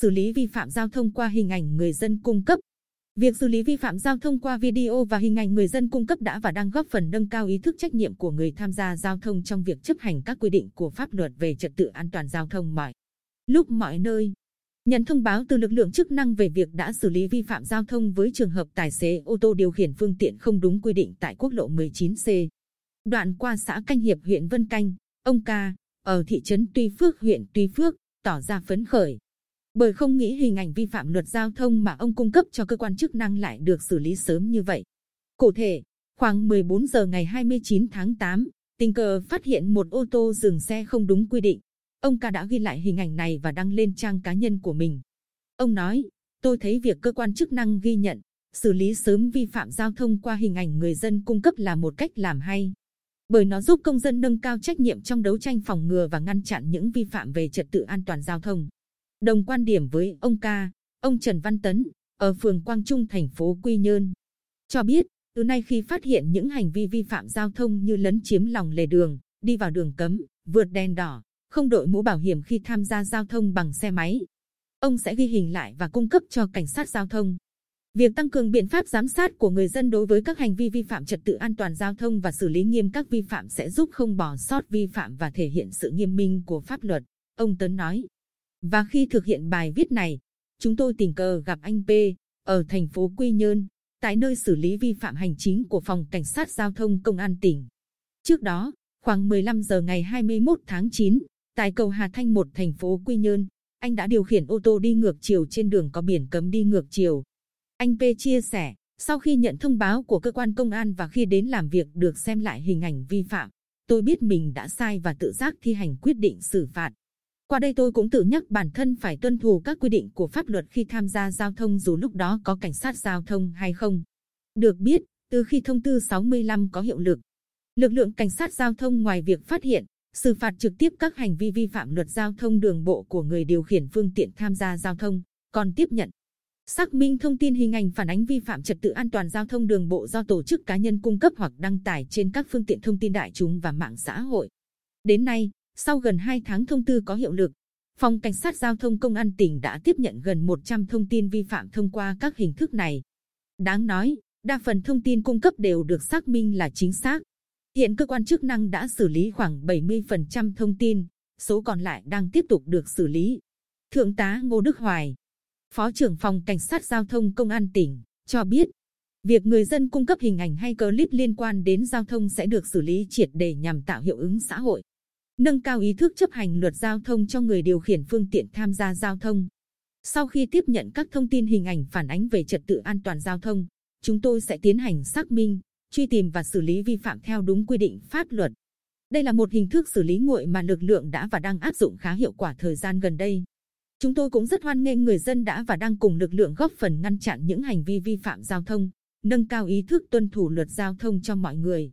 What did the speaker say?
xử lý vi phạm giao thông qua hình ảnh người dân cung cấp. Việc xử lý vi phạm giao thông qua video và hình ảnh người dân cung cấp đã và đang góp phần nâng cao ý thức trách nhiệm của người tham gia giao thông trong việc chấp hành các quy định của pháp luật về trật tự an toàn giao thông mọi lúc mọi nơi. Nhận thông báo từ lực lượng chức năng về việc đã xử lý vi phạm giao thông với trường hợp tài xế ô tô điều khiển phương tiện không đúng quy định tại quốc lộ 19C. Đoạn qua xã Canh Hiệp huyện Vân Canh, ông Ca, ở thị trấn Tuy Phước huyện Tuy Phước, tỏ ra phấn khởi. Bởi không nghĩ hình ảnh vi phạm luật giao thông mà ông cung cấp cho cơ quan chức năng lại được xử lý sớm như vậy. Cụ thể, khoảng 14 giờ ngày 29 tháng 8, tình cờ phát hiện một ô tô dừng xe không đúng quy định. Ông ca đã ghi lại hình ảnh này và đăng lên trang cá nhân của mình. Ông nói, tôi thấy việc cơ quan chức năng ghi nhận, xử lý sớm vi phạm giao thông qua hình ảnh người dân cung cấp là một cách làm hay. Bởi nó giúp công dân nâng cao trách nhiệm trong đấu tranh phòng ngừa và ngăn chặn những vi phạm về trật tự an toàn giao thông. Đồng quan điểm với ông ca, ông Trần Văn Tấn, ở phường Quang Trung thành phố Quy Nhơn, cho biết, từ nay khi phát hiện những hành vi vi phạm giao thông như lấn chiếm lòng lề đường, đi vào đường cấm, vượt đèn đỏ, không đội mũ bảo hiểm khi tham gia giao thông bằng xe máy. Ông sẽ ghi hình lại và cung cấp cho cảnh sát giao thông. Việc tăng cường biện pháp giám sát của người dân đối với các hành vi vi phạm trật tự an toàn giao thông và xử lý nghiêm các vi phạm sẽ giúp không bỏ sót vi phạm và thể hiện sự nghiêm minh của pháp luật, ông Tấn nói. Và khi thực hiện bài viết này, chúng tôi tình cờ gặp anh P ở thành phố Quy Nhơn, tại nơi xử lý vi phạm hành chính của phòng cảnh sát giao thông công an tỉnh. Trước đó, khoảng 15 giờ ngày 21 tháng 9, Tại cầu Hà Thanh 1 thành phố Quy Nhơn, anh đã điều khiển ô tô đi ngược chiều trên đường có biển cấm đi ngược chiều. Anh P chia sẻ, sau khi nhận thông báo của cơ quan công an và khi đến làm việc được xem lại hình ảnh vi phạm, tôi biết mình đã sai và tự giác thi hành quyết định xử phạt. Qua đây tôi cũng tự nhắc bản thân phải tuân thủ các quy định của pháp luật khi tham gia giao thông dù lúc đó có cảnh sát giao thông hay không. Được biết, từ khi thông tư 65 có hiệu lực, lực lượng cảnh sát giao thông ngoài việc phát hiện, xử phạt trực tiếp các hành vi vi phạm luật giao thông đường bộ của người điều khiển phương tiện tham gia giao thông, còn tiếp nhận xác minh thông tin hình ảnh phản ánh vi phạm trật tự an toàn giao thông đường bộ do tổ chức cá nhân cung cấp hoặc đăng tải trên các phương tiện thông tin đại chúng và mạng xã hội. Đến nay, sau gần 2 tháng thông tư có hiệu lực, Phòng Cảnh sát Giao thông Công an tỉnh đã tiếp nhận gần 100 thông tin vi phạm thông qua các hình thức này. Đáng nói, đa phần thông tin cung cấp đều được xác minh là chính xác, Hiện cơ quan chức năng đã xử lý khoảng 70% thông tin, số còn lại đang tiếp tục được xử lý. Thượng tá Ngô Đức Hoài, Phó trưởng phòng Cảnh sát Giao thông Công an tỉnh, cho biết, việc người dân cung cấp hình ảnh hay clip liên quan đến giao thông sẽ được xử lý triệt để nhằm tạo hiệu ứng xã hội, nâng cao ý thức chấp hành luật giao thông cho người điều khiển phương tiện tham gia giao thông. Sau khi tiếp nhận các thông tin hình ảnh phản ánh về trật tự an toàn giao thông, chúng tôi sẽ tiến hành xác minh, truy tìm và xử lý vi phạm theo đúng quy định pháp luật. Đây là một hình thức xử lý nguội mà lực lượng đã và đang áp dụng khá hiệu quả thời gian gần đây. Chúng tôi cũng rất hoan nghênh người dân đã và đang cùng lực lượng góp phần ngăn chặn những hành vi vi phạm giao thông, nâng cao ý thức tuân thủ luật giao thông cho mọi người.